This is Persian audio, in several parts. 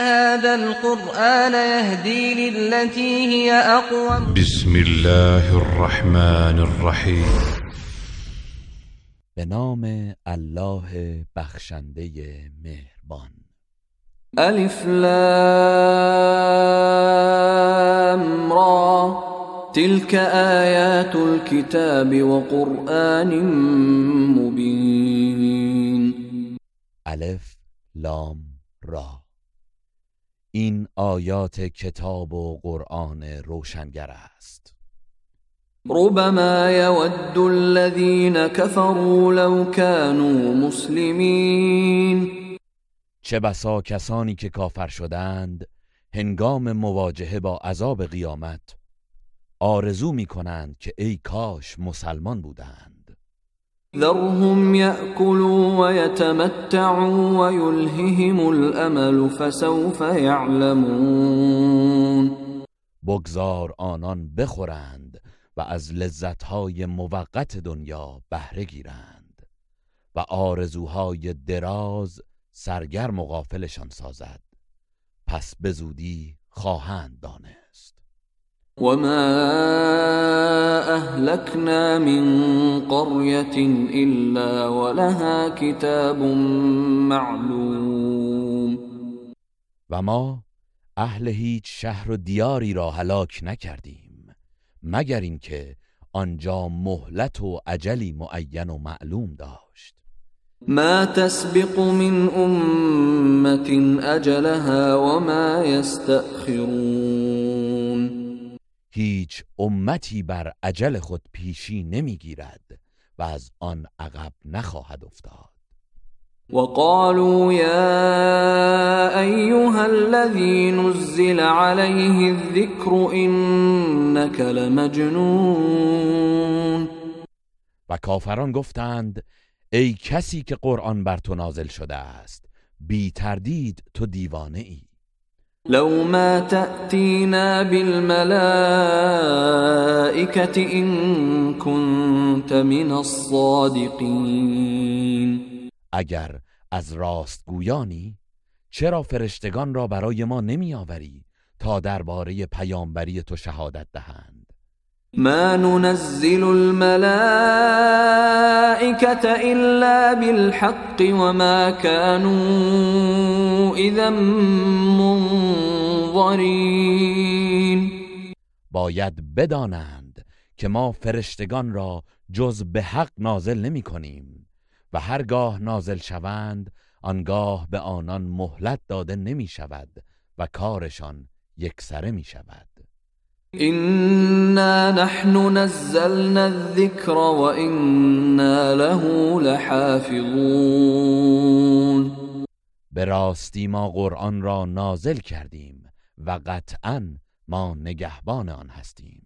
هذا القرآن يهدي للتي هي أقوم. بسم الله الرحمن الرحیم به نام الله بخشنده مهربان. ألف لام را. تلك آيات الكتاب وقرآن مبين. ألف لام را. این آیات کتاب و قرآن روشنگر است. ربما يود الذين كفروا لو كانوا مسلمين چه بسا کسانی که کافر شدند هنگام مواجهه با عذاب قیامت آرزو می کنند که ای کاش مسلمان بودند. ذرهم يأكلوا ويتمتعوا ويلههم الأمل فسوف يعلمون. بگذار آنان بخورند و از لذتهای موقت دنیا بهره گیرند و آرزوهای دراز سرگرم و غافلشان سازد. پس به زودی خواهند دانست. وما أهلكنا من قرية إلا ولها كتاب معلوم. و ما اهل هیچ شهر و دیاری را هلاک نکردیم مگر اینکه آنجا مهلت و عجلی معین و معلوم داشت. ما تسبق من أمة أجلها وما يستأخرون هیچ امتی بر عجل خود پیشی نمی‌گیرد و از آن عقب نخواهد افتاد. وقالوا يا أيها الذي نزل عليه الذكر إنك لمجنون. و کافران گفتند ای کسی که قرآن بر تو نازل شده است بی تردید تو دیوانه ای. لو ما تأتينا بالملائكة إن كنت من الصادقين. اگر از راستگویانی چرا فرشتگان را برای ما نمی آوری تا درباره پیامبری تو شهادت دهند؟ ما ننزل الملائكة إلا بالحق وما كانوا إذا منظرين. باید بدانند که ما فرشتگان را جز به حق نازل نمی کنیم و هرگاه نازل شوند آنگاه به آنان مهلت داده نمی شود و کارشان یکسره می شود. إنا نحن نزلنا الذكر وإنا له لحافظون. به راستی ما قرآن را نازل کردیم و قطعا ما نگهبان آن هستیم.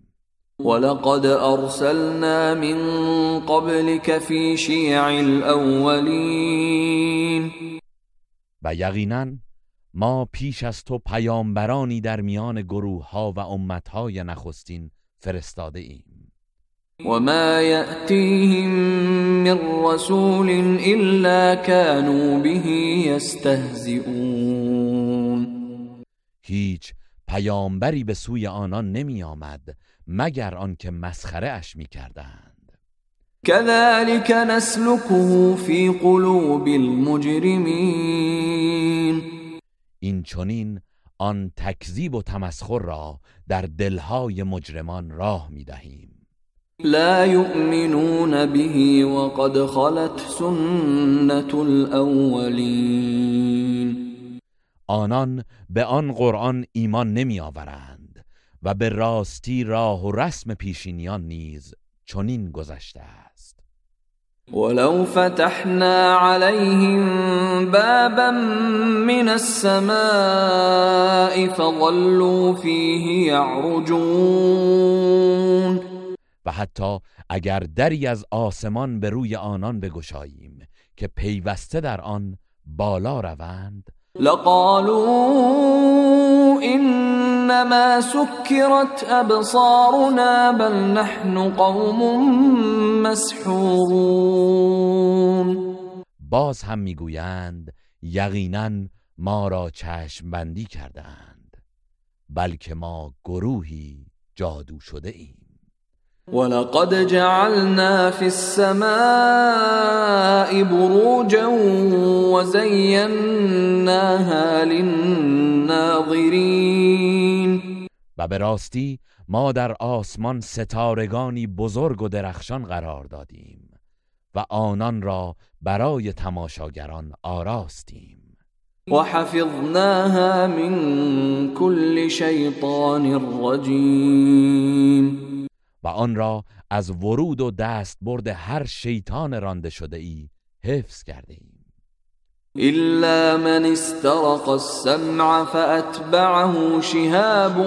ولقد أرسلنا من قبلك في شيع الأولين. و یقینا ما پیش از تو پیامبرانی در میان گروه ها و امت های نخستین فرستاده ایم. وما يأتيهم من رسول إلا كانوا به يستهزئون هیچ پیامبری به سوی آنان نمی آمد مگر آنکه مسخره اش می کردند كذلك نسلكه في قلوب المجرمين این چنین آن تکذیب و تمسخر را در دلهای مجرمان راه می دهیم لا يؤمنون به وقد خلت سنة الأولين آنان به آن قرآن ایمان نمی آورند و به راستی راه و رسم پیشینیان نیز چنین گذشته است. ولو فتحنا عليهم بابا من السماء فظلوا فيه يعرجون. و حتی اگر دری از آسمان به روی آنان بگشاییم که پیوسته در آن بالا روند. لقالوا انما سكرت ابصارنا بل نحن قوم مسحورون. باز هم می‌گویند یقینا ما را چشم بندی کردند بلکه ما گروهی جادو شده ایم. ولقد جعلنا في السماء بروجا وزيناها للناظرين. و به راستی ما در آسمان ستارگانی بزرگ و درخشان قرار دادیم و آنان را برای تماشاگران آراستیم. وحفظناها من كل شیطان رجیم. و آن را از ورود و دست برد هر شیطان رانده شده ای حفظ کرده ایم. إلا من استرق السمع فأتبعه شهاب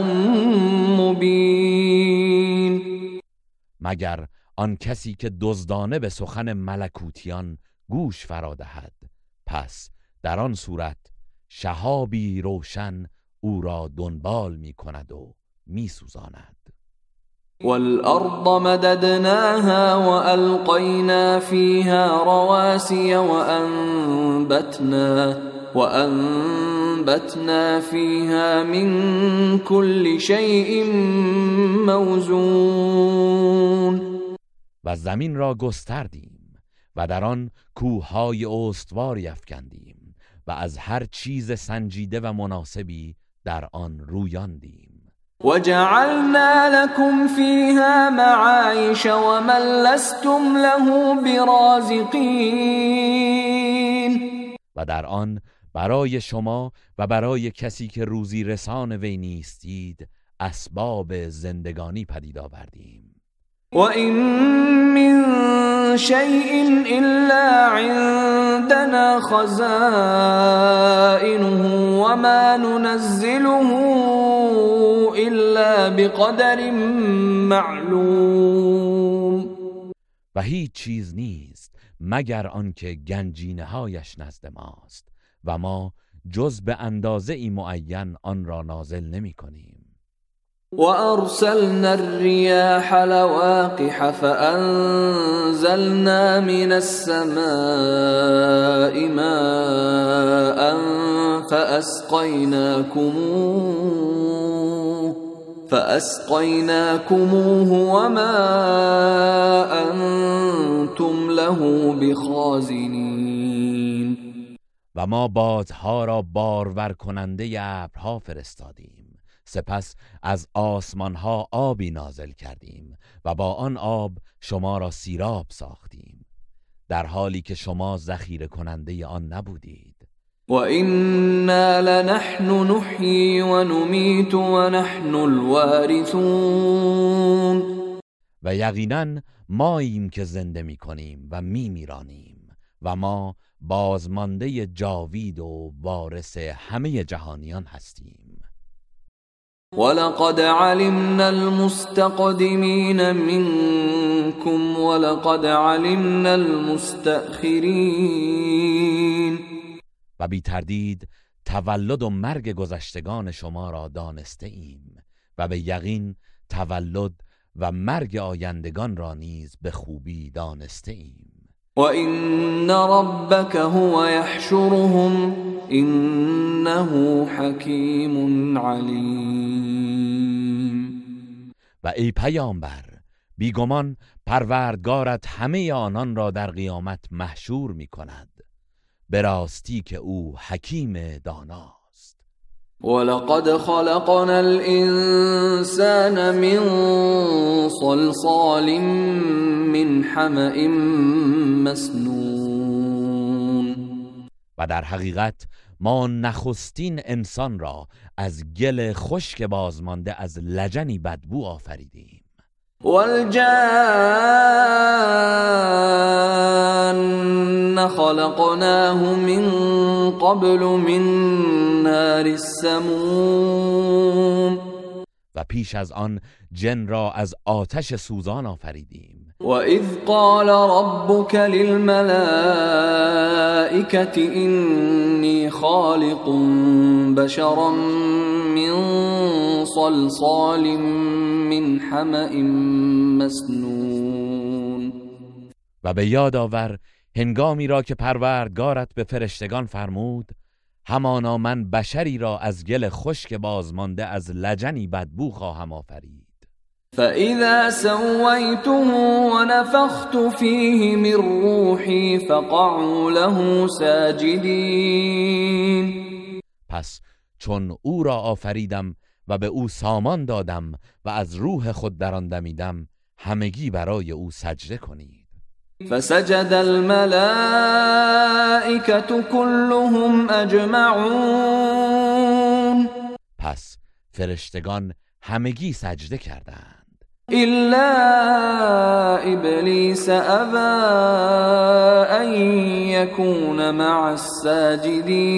مبین مگر آن کسی که دزدانه به سخن ملکوتیان گوش فرا دهد؟ پس در آن صورت شهابی روشن او را دنبال می کند و می سوزاند والأرض مددناها وألقينا فيها رواسي وأنبتنا وأنبتنا فيها من كل شيء موزون. و زمین را گستردیم و در آن کوههای استواری افکندیم و از هر چیز سنجیده و مناسبی در آن رویاندیم. وجعلنا لكم فيها معايش ومن لستم له برازقين. و در آن برای شما و برای کسی که روزی رسان وی نیستید اسباب زندگانی پدید آوردیم. وإن من شيء إلا عندنا خزائنه. وما ننزله إلا بقدر معلوم و هیچ چیز نیست مگر آنکه گنجینه هایش نزد ماست و ما جز به اندازه ای معین آن را نازل نمی کنیم وأرسلنا الرياح لواقح فأنزلنا من السماء ماء فأسقيناكموه فأسقيناكموه وما أنتم له بخازنين. و ما بادها را بارور کننده ابرها فرستادیم. سپس از آسمان ها آبی نازل کردیم و با آن آب شما را سیراب ساختیم. در حالی که شما ذخیره کننده آن نبودید. و اینا لنحن نحیی و نمیت و نحن الوارثون و یقینا ماییم که زنده می کنیم و می میرانیم و ما بازمانده جاوید و وارث همه جهانیان هستیم. ولقد علمنا المستقدمين منكم ولقد علمنا المستأخرين و بی تردید تولد و مرگ گذشتگان شما را دانسته ایم و به یقین تولد و مرگ آیندگان را نیز به خوبی دانسته ایم وَإِنَّ رَبَّكَ هُوَ يَحْشُرُهُمْ إِنَّهُ حَكِيمٌ عَلِيمٌ. و ای پیامبر بیگمان پروردگارت همه آنان را در قیامت محشور می کند به راستی که او حکیم دانا. ولقد خلقنا الإنسان من صلصال من حمأ مسنون و در حقیقت ما نخستین انسان را از گل خشک بازمانده از لجنی بدبو آفریدیم. والجان خلقناه من قبل من نار السموم. و پیش از آن جن را از آتش سوزان آفریدیم. وَإِذْ قَالَ رَبُّكَ لِلْمَلَائِكَةِ إِنِّي خَالِقٌ بَشَرًا مِّن صَلْصَالٍ مِّنْ حَمَإٍ مسنون. و به یاد آور هنگامی را که پروردگارت به فرشتگان فرمود همانا من بشری را از گل خشک بازمانده از لجنی بدبو خواهم آفرید. فإذا سويته ونفخت فيه من روحي فقعوا له ساجدين. پس چون او را آفریدم و به او سامان دادم و از روح خود در آن دمیدم. همگی برای او سجده کنید. فسجد الملائكة كلهم اجمعون. پس فرشتگان همگی سجده کردند. إلا إبليس أبى أن يكون مع الساجدين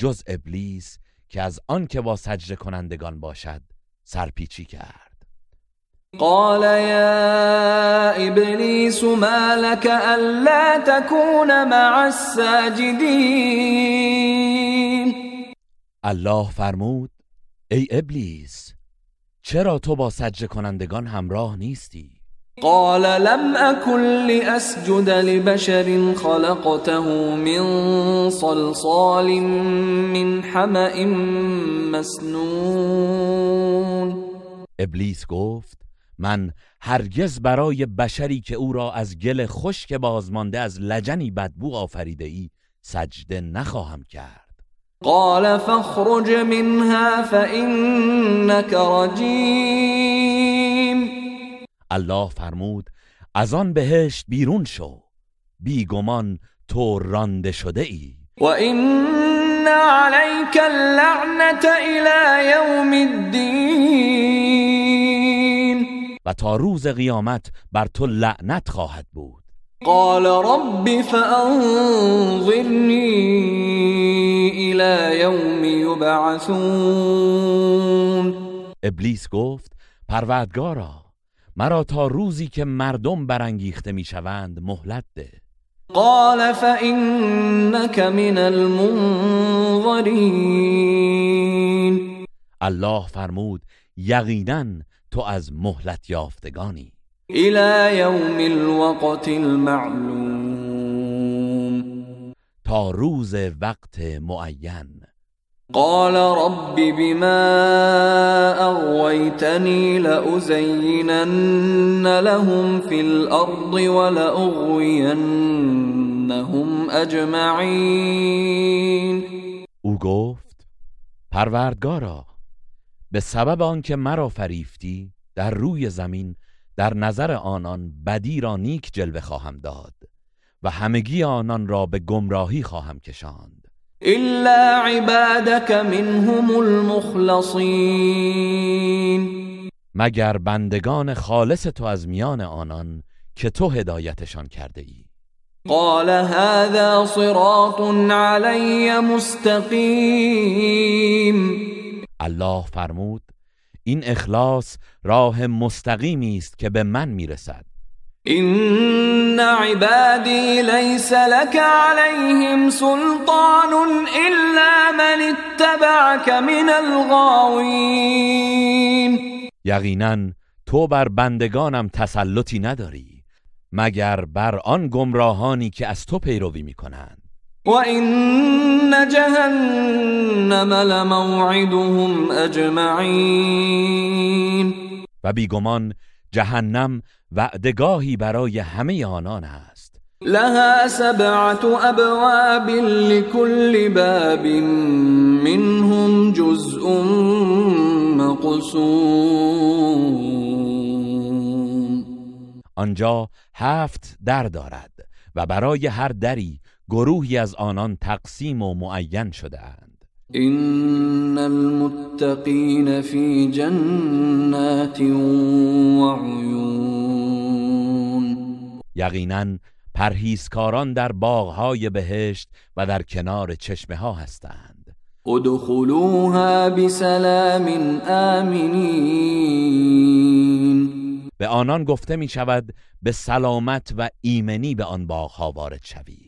جز ابلیس که از آن که با سجده کنندگان باشد سرپیچی کرد. قال يا إبليس ما لك ألا تكون مع الساجدين الله فرمود ای ابلیس چرا تو با سجده کنندگان همراه نیستی؟ قال لم اكن لاسجد لبشر خلقته من صلصال من حمأ مسنون. ابلیس گفت من هرگز برای بشری که او را از گل خشک بازمانده از لجنی بدبو آفریده ای سجده نخواهم کرد. قال فاخرج منها فإنك رجیم. الله فرمود از آن بهشت بیرون شو بیگمان تو رانده شده ای. و این علیک اللعنت الى یوم الدین. و تا روز قیامت بر تو لعنت خواهد بود. قال رب فانظرنی الى یوم یبعثون. ابلیس گفت پروردگارا مرا تا روزی که مردم برانگیخته می‌شوند مهلت ده. قال فانك من المنظرین. الله فرمود یقینا تو از مهلت یافتگانی. الى یوم الوقت المعلوم. تا روز وقت معین. قال رب بما اغويتني لأزينن لهم في الأرض ولأغوينهم اجمعین او گفت پروردگارا به سبب آنکه مرا فریفتی در روی زمین در نظر آنان بدی را نیک جلوه خواهم داد و همگی آنان را به گمراهی خواهم کشاند. الا عبادك منهم المخلصین مگر بندگان خالص تو از میان آنان که تو هدایتشان کرده ای قال هذا صراط علی مستقیم الله فرمود این اخلاص راه مستقیمی است که به من می‌رسد. ان عبادی لیس لك عليهم سلطان الا من اتبعك من الغاوین یقینا تو بر بندگانم تسلطی نداری مگر بر آن گمراهانی که از تو پیروی می‌کنند. و این جهنم لموعدهم اجمعین و بیگمان جهنم وعدگاهی برای همه آنان است. لها سبعت ابواب لكل باب منهم جزء مقسوم. آنجا هفت در دارد و برای هر دری گروهی از آنان تقسیم و معین شده اند. إن المتقين في جنات وعيون. یقینا پرهیزکاران در باغهای بهشت و در کنار چشمه ها هستند. ادخلوها بسلام آمنین. به آنان گفته می شود به سلامت و ایمنی به آن باغها وارد شوید.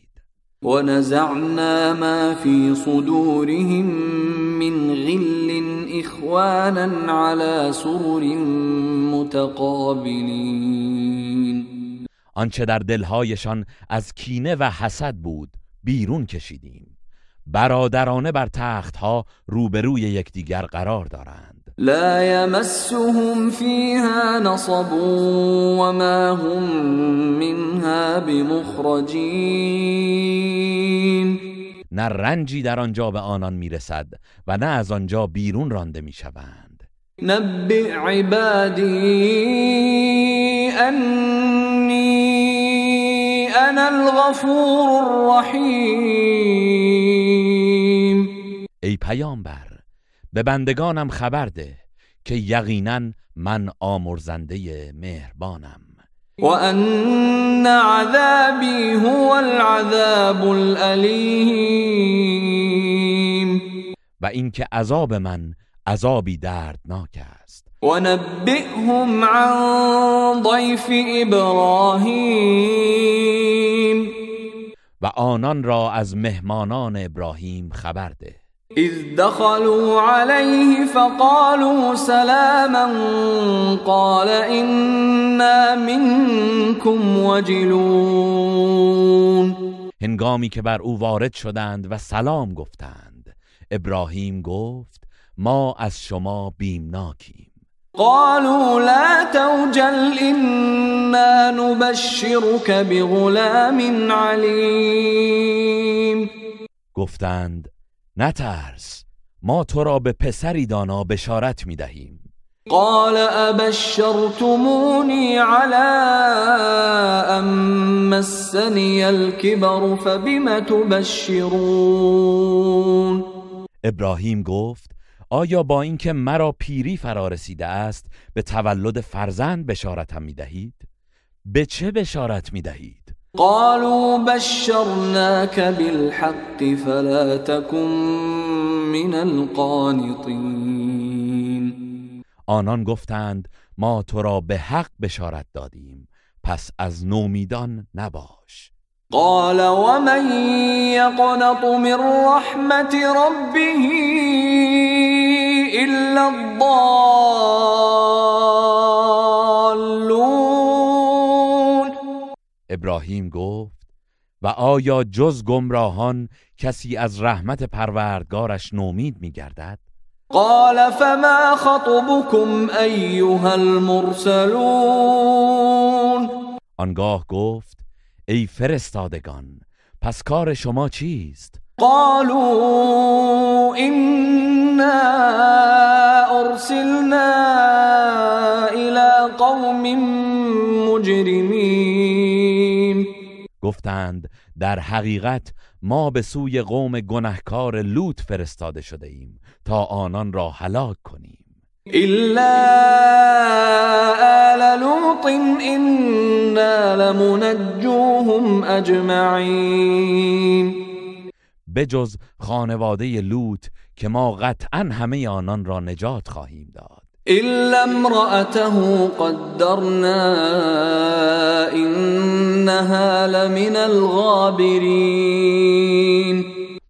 ونزعنا ما في صدورهم من غل إخوانا على سرر متقابلين. آنچه در دلهایشان از کینه و حسد بود بیرون کشیدیم. برادرانه بر تختها روبروی یکدیگر قرار دارند. لا يمسهم فيها نصب وما هم منها بمخرجين. نه رنجی در آنجا به آنان می‌رسد و نه از آنجا بیرون رانده می‌شوند. نبئ عبادي أني أنا الغفور الرحيم ای پیامبر به بندگانم خبر ده که یقینا من آمرزنده مهربانم. وأن عذابي هو العذاب الأليم. و اینکه عذاب من عذابی دردناک است. ونبئهم عن ضيف إبراهيم. و آنان را از مهمانان ابراهیم خبر ده. إذ دخلوا عليه فقالوا سلاما قال إنا منكم وجلون. هنگامی که بر او وارد شدند و سلام گفتند. ابراهیم گفت ما از شما بیمناکیم. قالوا لا توجل إنا نبشرك بغلام عليم گفتند نترس ما تو را به پسری دانا بشارت می دهیم قال أبشرتموني على أن مسني الكبر فبم تبشرون ابراهیم گفت آیا با اینکه مرا پیری فرا رسیده است به تولد فرزند بشارتم می دهید؟ به چه بشارت می دهید؟ قالوا بشرناك بالحق فلا تكن من القانطين. آنان گفتند ما تو را به حق بشارت دادیم پس از نومیدان نباش. قال ومن يقنط من رحمة ربه إلا الضالون ابراهیم گفت و آیا جز گمراهان کسی از رحمت پروردگارش نومید می گردد؟ قال فما خطبكم أيها المرسلون آنگاه گفت ای فرستادگان پس کار شما چیست؟ قالوا إنا أرسلنا إلى قوم مجرمين گفتند در حقیقت ما به سوی قوم گنهکار لوط فرستاده شده ایم تا آنان را هلاک کنیم. إلا آل لوط إنا لمنجوهم أجمعين. بجز خانواده لوط که ما قطعا همه آنان را نجات خواهیم داد. إلا امرأته قدرنا إنها لمن الغابرين.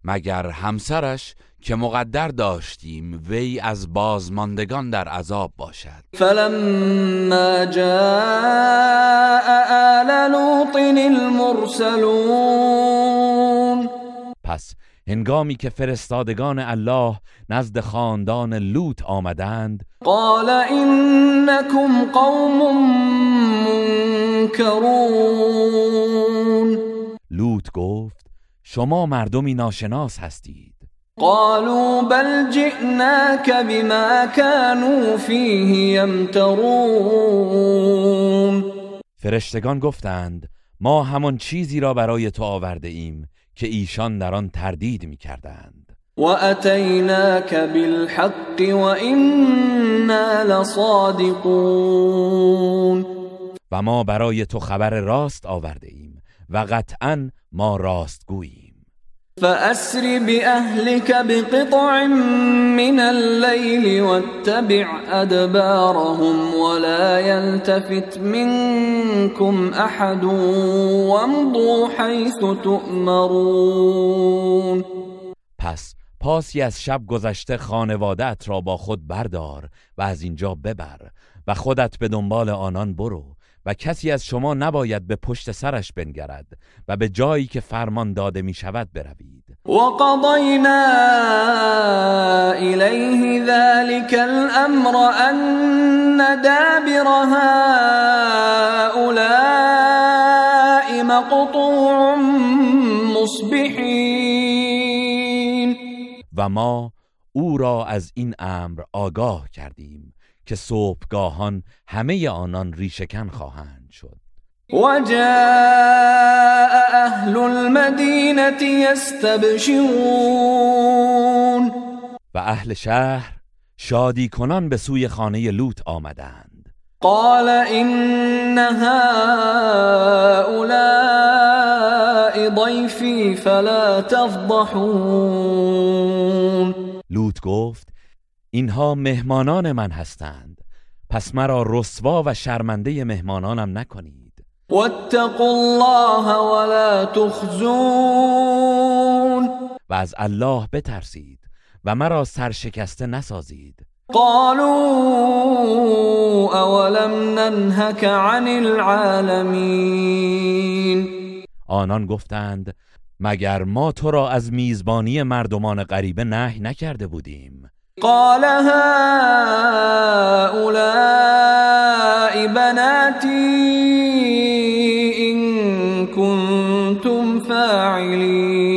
مگر همسرش که مقدر داشتیم وی از بازماندگان در عذاب باشد؟ فلما جاء آل لوط المرسلون. پس هنگامی که فرستادگان الله نزد خاندان لوط آمدند. قال إنكم قوم منكرون لوط گفت شما مردمی ناشناس هستید. قالوا بل جئناك بما كانوا فيه يمترون فرشتگان گفتند ما همان چیزی را برای تو آورده ایم که ایشان در آن تردید می کردند وأتيناك بالحق وإنا لصادقون. و ما برای تو خبر راست آورده ایم و قطعا ما راست گوییم فأسر بأهلك بقطع من الليل واتبع أدبارهم ولا يلتفت منكم أحد وامضوا حيث تؤمرون. پس پاسی از شب گذشته خانوادت را با خود بردار و از اینجا ببر و خودت به دنبال آنان برو. و کسی از شما نباید به پشت سرش بنگرد و به جایی که فرمان داده می شود بروید. وقضينا إليه ذلك الأمر أن دابر هؤلاء مقطوع مصبحين و ما او را از این امر آگاه کردیم. که صبحگاهان همه آنان ریشکن خواهند شد. وجاء أهل المدينة يستبشرون و اهل شهر شادی کنان به سوی خانه لوط آمدند. قال إن هؤلاء ضيفي فلا تفضحون. لوط گفت اینها مهمانان من هستند. پس مرا رسوا و شرمنده مهمانانم نکنید. واتقوا الله ولا تخزون. و از الله بترسید و مرا سرشکسته نسازید. قالوا اولم ننهك عن العالمين. آنان گفتند مگر ما تو را از میزبانی مردمان غریبه نهی نکرده بودیم؟ قال هؤلاء بناتي إن كنتم فاعلين.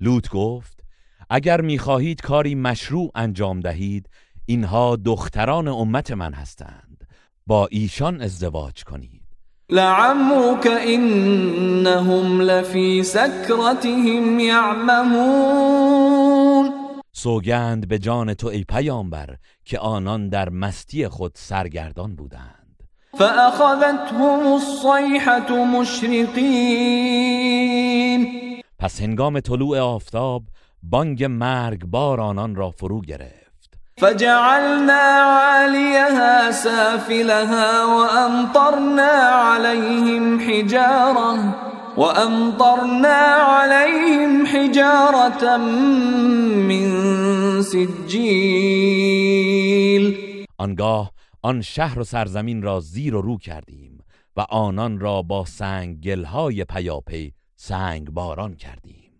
لوط گفت اگر می‌خواهید کاری مشروع انجام دهید اینها دختران امت من هستند. با ایشان ازدواج کنید. لعمرك إنهم لفي سكرتهم يعمهون سوگند به جان تو ای پیامبر که آنان در مستی خود سرگردان بودند. فأخذتهم الصيحة مشرقين پس هنگام طلوع آفتاب بانگ مرگ بار آنان را فرو گرفت. فجعلنا عاليها سافلها وأمطرنا عليهم حجارة. وأمطرنا عليهم حجارة من سجيل. آنگاه آن شهر و سرزمین را زیر و رو کردیم و آنان را با سنگ گلهای پیاپی سنگ باران کردیم.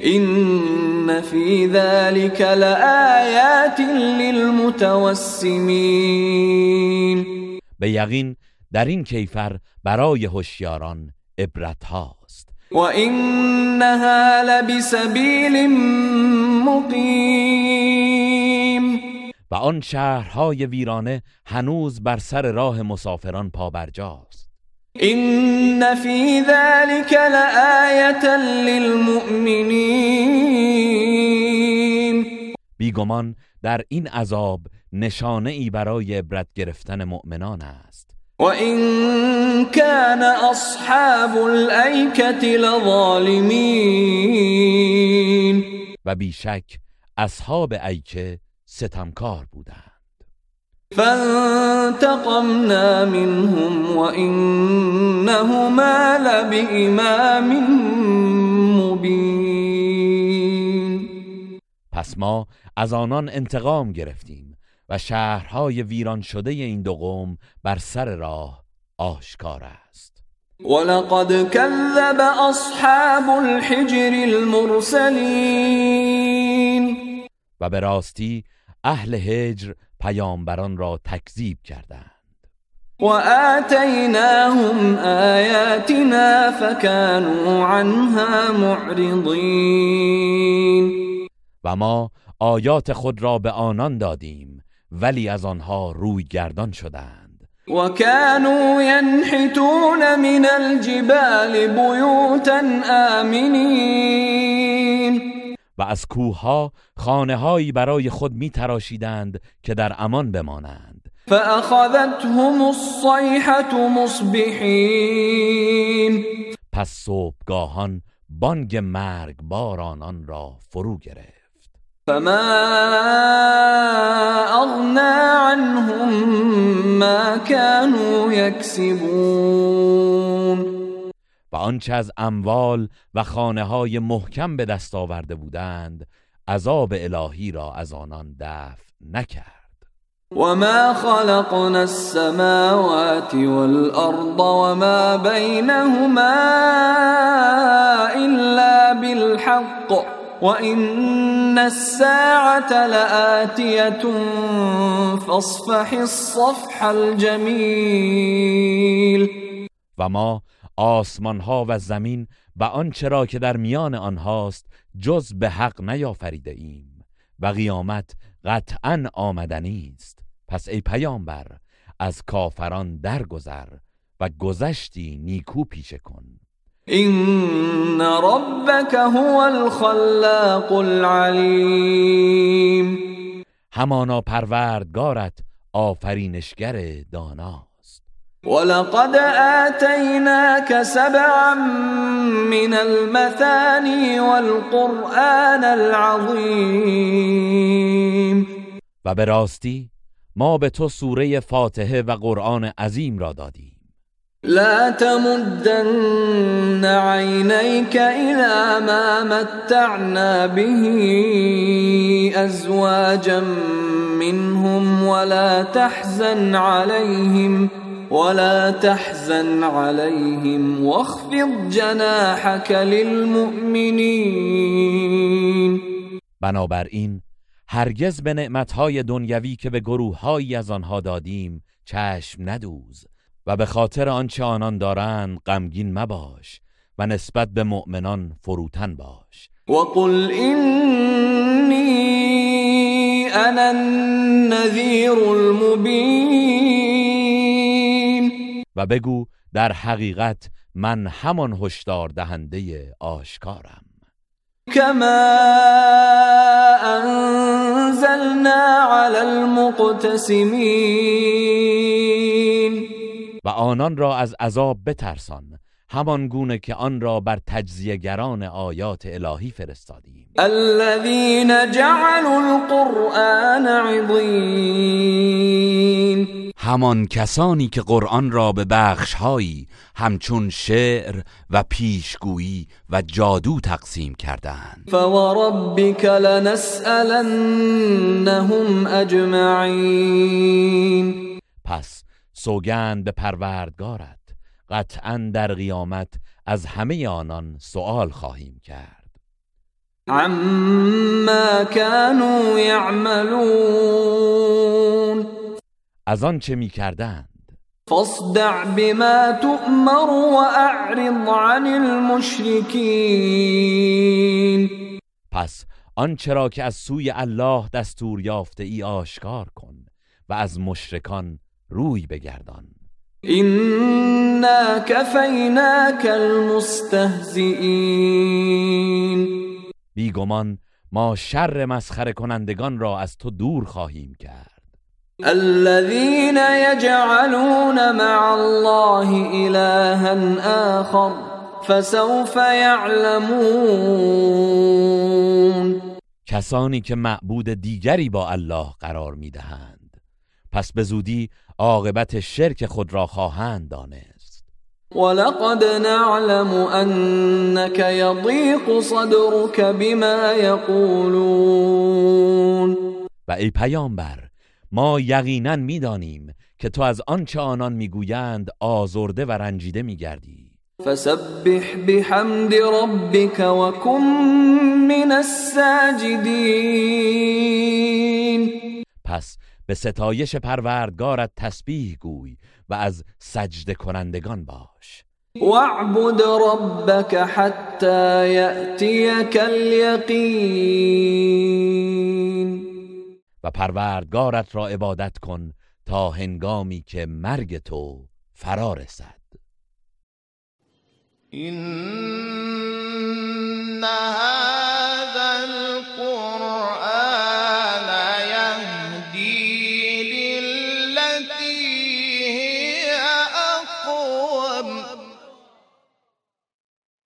إن في ذلك لآيات للمتوسمين. به یقین در این کیفر برای هوشیاران عبرت هاست. وإنها لبسبيل مقيم. و آن شهرهای ویرانه هنوز بر سر راه مسافران پابرجاست. إن في ذلك لآية للمؤمنين. بیگمان در این عذاب نشانه ای برای عبرت گرفتن مؤمنان است. وإن كان أصحاب الأيكة لظالمين و بیشک اصحاب ایکه ستمکار بودند. فانتقمنا منهم وإنهما لبإمام مبين پس ما از آنان انتقام گرفتیم. و شهرهای ویران شده این دو قوم بر سر راه آشکار است. ولقد كذب أصحاب الحجر المرسلين. و به راستی اهل هجر پیامبران را تکذیب کردند. وآتيناهم آياتنا فكانوا عنها معرضين. و ما آیات خود را به آنان دادیم. ولی از آنها روی گردان شدند. وكانوا ينحتون من الجبال بيوتا آمنين و از کوهها خانه هایی برای خود می تراشیدند که در امان بمانند. فأخذتهم الصيحة مصبحين پس صبحگاهان بانگ مرگ بار آنان را فرو گرفت. فما اغنى عنهم ما كانوا يكسبون و آنچه از اموال و خانه های محکم به دست آورده بودند عذاب الهی را از آنان دفع نکرد. وما خلقنا السماوات والأرض وما بينهما إلا بالحق وإن الساعة لآتية فاصفح الصفح الجميل. و ما آسمان ها و زمین و آنچه را که در میان آنهاست جز به حق نیافریده ایم و قیامت قطعا آمدنی است. پس ای پیامبر از کافران درگذر و گذشتی نیکو پیشه کن. إن ربك هو الخلاق العليم. همانا پروردگارت آفرینشگر داناست. ولقد آتيناك سبعا من المثاني والقرآن العظيم. و به راستی ما به تو سوره فاتحه و قرآن عظیم را دادیم. لا تمدن عينيك إلى ما متعنا به أزواجا منهم ولا تحزن عليهم ولا تحزن عليهم واخفض جناحك للمؤمنين. بنابراین هرگز به نعمتهای دنیوی که به گروههایی از آنها دادیم چشم ندوز. و به خاطر آنچه آنان دارند غمگین مباش و نسبت به مؤمنان فروتن باش. وقل إني أنا النذير المبين. و بگو در حقیقت من همان هشدار دهنده آشکارم. كما أنزلنا على المقتسمين. و آنان را از عذاب بترسان همان گونه که آن را بر تجزیهگران آیات الهی فرستادیم. الذين جعلوا القرآن عضين همان کسانی که قرآن را به بخشهایی همچون شعر و پیشگویی و جادو تقسیم کردند فوربك لنسألنهم أجمعين پس سوگند به پروردگارت. قطعا در قیامت از همه آنان سؤال خواهیم کرد. عما كانوا يعملون از آن چه می کردند؟ فاصدع بما تؤمر وأعرض عن المشركين پس آنچه را که از سوی الله دستور یافته ای آشکار کن و از مشرکان روی بگردان. إنا كفيناك المستهزئين. بیگمان ما شر مسخره کنندگان را از تو دور خواهیم کرد. الذين يجعلون مع الله إلها آخر فسوف يعلمون. کسانی که معبود دیگری با الله قرار می‌دهند. پس به زودی عاقبت شرک خود را خواهند دانست. ولقد نعلم أنك يضيق صدرك بما يقولون و ای پیامبر ما یقینا می‌دانیم که تو از آنچه آنان می‌گویند آزرده و رنجیده میگردی. فسبح بحمد ربك وكن من الساجدين پس به ستایش پروردگارت تسبیح گوی و از سجده کنندگان باش. واعبد ربك حتى يأتيك اليقين و پروردگارت را عبادت کن تا هنگامی که مرگ تو فرا رسد. إن